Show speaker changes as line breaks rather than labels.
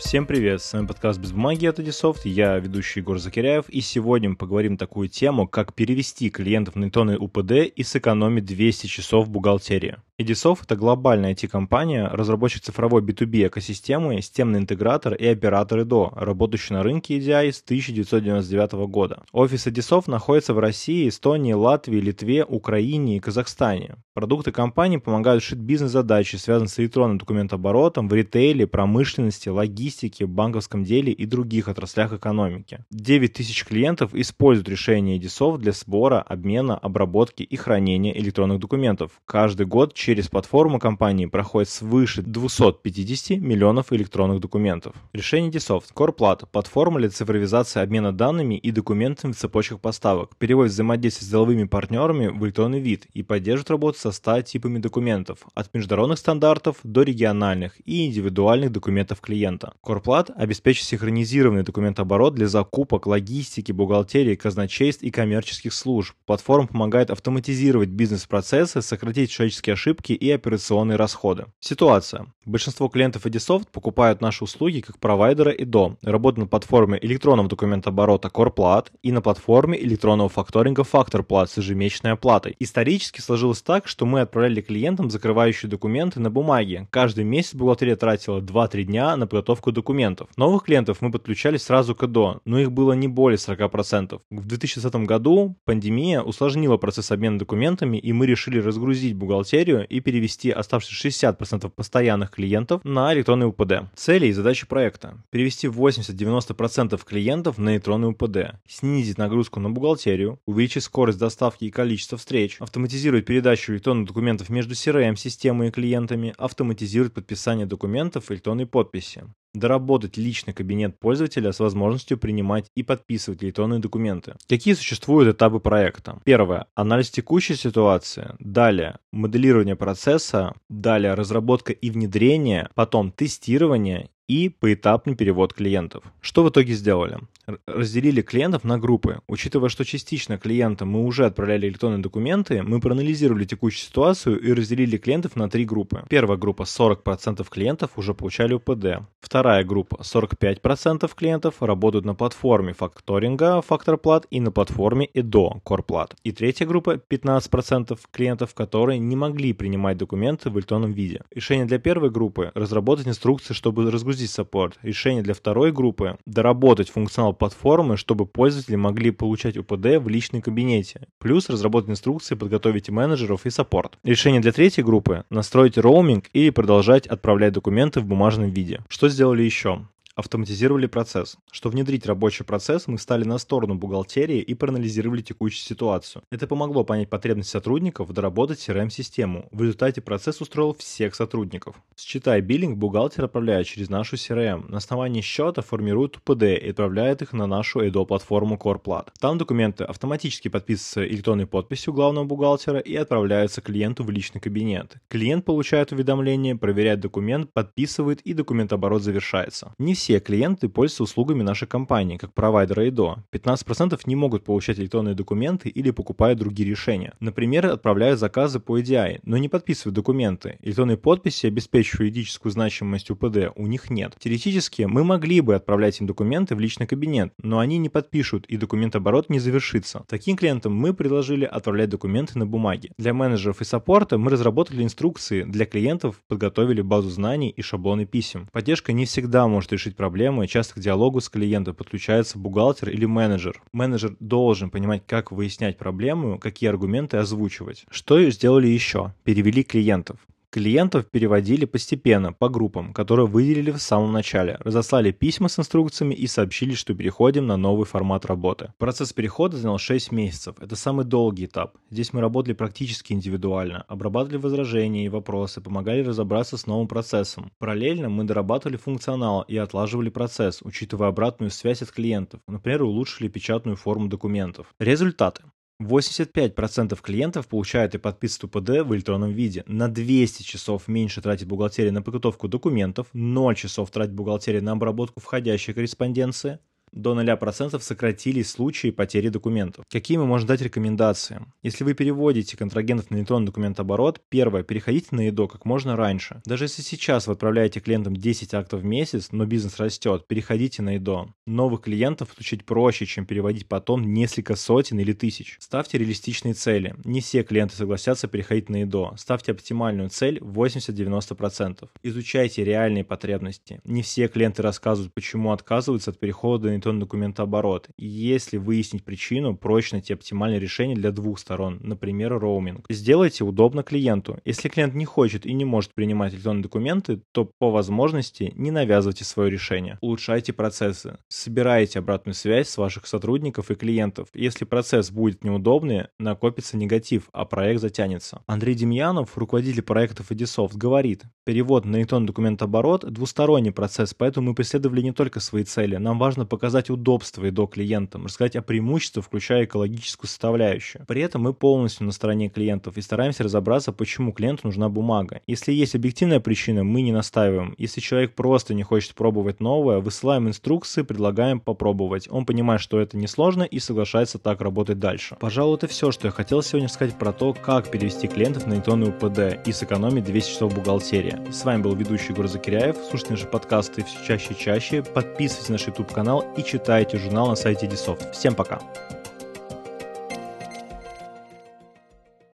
Всем привет, с вами подкаст «Без бумаги» от Edisoft, я ведущий Егор Закиряев, и сегодня мы поговорим такую тему, как перевести клиентов на электронный УПД и сэкономить 200 часов бухгалтерии. Edisoft — это глобальная IT-компания, разработчик цифровой B2B экосистемы, системный интегратор и оператор ИДО, работающий на рынке EDI с 1999 года. Офис Edisoft находится в России, Эстонии, Латвии, Литве, Украине и Казахстане. Продукты компании помогают решить бизнес-задачи, связанные с электронным документооборотом в ритейле, промышленности, логистике, банковском деле и других отраслях экономики. 9 тысяч клиентов используют решения Edisoft для сбора, обмена, обработки и хранения электронных документов. Каждый год через платформу компании проходит свыше 250 миллионов электронных документов. Решение Edisoft. CorePlat – платформа для цифровизации обмена данными и документами в цепочках поставок, переводит взаимодействие с деловыми партнерами в электронный вид и поддерживает работу со 100 типами документов, от международных стандартов до региональных и индивидуальных документов клиента. CorePlat обеспечит синхронизированный документооборот для закупок, логистики, бухгалтерии, казначейств и коммерческих служб. Платформа помогает автоматизировать бизнес-процессы, сократить человеческие ошибки ошибки и операционные расходы. Ситуация. Большинство клиентов Edisoft покупают наши услуги как провайдера и до, работают на платформе электронного документооборота CorePlat и на платформе электронного факторинга FactorPlat с ежемесячной оплатой. Исторически сложилось так, что мы отправляли клиентам закрывающие документы на бумаге. Каждый месяц бухгалтерия тратила 2-3 дня на подготовку документов. Новых клиентов мы подключали сразу к ЭДО, но их было не более 40%. В 2020 году пандемия усложнила процесс обмена документами, и мы решили разгрузить бухгалтерию и перевести оставшиеся 60% постоянных клиентов на электронный УПД. Цели и задачи проекта. Перевести 80-90% клиентов на электронный УПД, снизить нагрузку на бухгалтерию, увеличить скорость доставки и количество встреч, автоматизировать передачу электронных документов между CRM-системой и клиентами, автоматизировать подписание документов электронной подписи доработать личный кабинет пользователя с возможностью принимать и подписывать электронные документы. Какие существуют этапы проекта? Первое. Анализ текущей ситуации. Далее. Моделирование процесса. Далее. Разработка и внедрение. Потом тестирование и поэтапный перевод клиентов. Что в итоге сделали? Разделили клиентов на группы. Учитывая, что частично клиентам мы уже отправляли электронные документы, мы проанализировали текущую ситуацию и разделили клиентов на три группы. Первая группа 40% клиентов уже получали УПД. Вторая группа 45% клиентов работают на платформе факторинга FactorPlat и на платформе EDO CorePlat. И третья группа 15% клиентов, которые не могли принимать документы в электронном виде. Решение для первой группы – разработать инструкции, чтобы разгрузить загрузить support. Решение для второй группы – доработать функционал платформы, чтобы пользователи могли получать УПД в личном кабинете. Плюс разработать инструкции, подготовить менеджеров и support. Решение для третьей группы – настроить роуминг и продолжать отправлять документы в бумажном виде. Что сделали еще? Автоматизировали процесс. Чтобы внедрить рабочий процесс, мы встали на сторону бухгалтерии и проанализировали текущую ситуацию. Это помогло понять потребности сотрудников, доработать CRM-систему. В результате процесс устроил всех сотрудников. Считая биллинг, бухгалтер отправляет через нашу CRM. На основании счета формирует УПД и отправляет их на нашу ЭДО-платформу CorePlat. Там документы автоматически подписываются электронной подписью главного бухгалтера и отправляются клиенту в личный кабинет. Клиент получает уведомление, проверяет документ, подписывает и документооборот завершается. Не все клиенты пользуются услугами нашей компании, как провайдера ИДО. 15% не могут получать электронные документы или покупают другие решения. Например, отправляют заказы по EDI, но не подписывают документы. Электронной подписи, обеспечивающей юридическую значимость УПД, у них нет. Теоретически, мы могли бы отправлять им документы в личный кабинет, но они не подпишут и документооборот не завершится. Таким клиентам мы предложили отправлять документы на бумаге. Для менеджеров и саппорта мы разработали инструкции, для клиентов подготовили базу знаний и шаблоны писем. Поддержка не всегда может решить решить проблему, и часто к диалогу с клиентом подключается бухгалтер или менеджер. Менеджер должен понимать, как выяснять проблему, какие аргументы озвучивать. Что сделали еще? Перевели клиентов. Клиентов переводили постепенно, по группам, которые выделили в самом начале, разослали письма с инструкциями и сообщили, что переходим на новый формат работы. Процесс перехода занял 6 месяцев. Это самый долгий этап. Здесь мы работали практически индивидуально, обрабатывали возражения и вопросы, помогали разобраться с новым процессом. Параллельно мы дорабатывали функционал и отлаживали процесс, учитывая обратную связь от клиентов. Например, улучшили печатную форму документов. Результаты. 85% клиентов получают и подписывают УПД в электронном виде. На 200 часов меньше тратит бухгалтерия на подготовку документов, 0 часов тратит бухгалтерия на обработку входящей корреспонденции, До 0% сократились случаи потери документов. Какие мы можем дать рекомендации? Если вы переводите контрагентов на электронный документооборот, первое, переходите на ИДО как можно раньше. Даже если сейчас вы отправляете клиентам 10 актов в месяц, но бизнес растет, переходите на ИДО. Новых клиентов получить проще, чем переводить потом несколько сотен или тысяч. Ставьте реалистичные цели. Не все клиенты согласятся переходить на ИДО. Ставьте оптимальную цель 80-90%. Изучайте реальные потребности. Не все клиенты рассказывают, почему отказываются от перехода на электронный документооборот. Если выяснить причину, проще найти оптимальное решение для двух сторон, например, роуминг. Сделайте удобно клиенту. Если клиент не хочет и не может принимать электронные документы, то по возможности не навязывайте свое решение. Улучшайте процессы. Собирайте обратную связь с ваших сотрудников и клиентов. Если процесс будет неудобный, накопится негатив, а проект затянется. Андрей Демьянов, руководитель проектов Edisoft, говорит, перевод на электронный документооборот – двусторонний процесс, поэтому мы преследовали не только свои цели. Нам важно показать удобство и до клиентам, рассказать о преимуществах, включая экологическую составляющую. При этом мы полностью на стороне клиентов и стараемся разобраться, почему клиенту нужна бумага. Если есть объективная причина, мы не настаиваем. Если человек просто не хочет пробовать новое, высылаем инструкции, предлагаем попробовать. Он понимает, что это несложно и соглашается так работать дальше. Пожалуй, это все, что я хотел сегодня сказать про то, как перевести клиентов на электронный УПД и сэкономить 200 часов бухгалтерии. С вами был ведущий Егор Закиряев. Слушайте наши подкасты все чаще и чаще. Подписывайтесь на наш YouTube канал и читайте журнал на сайте Edisoft. Всем пока!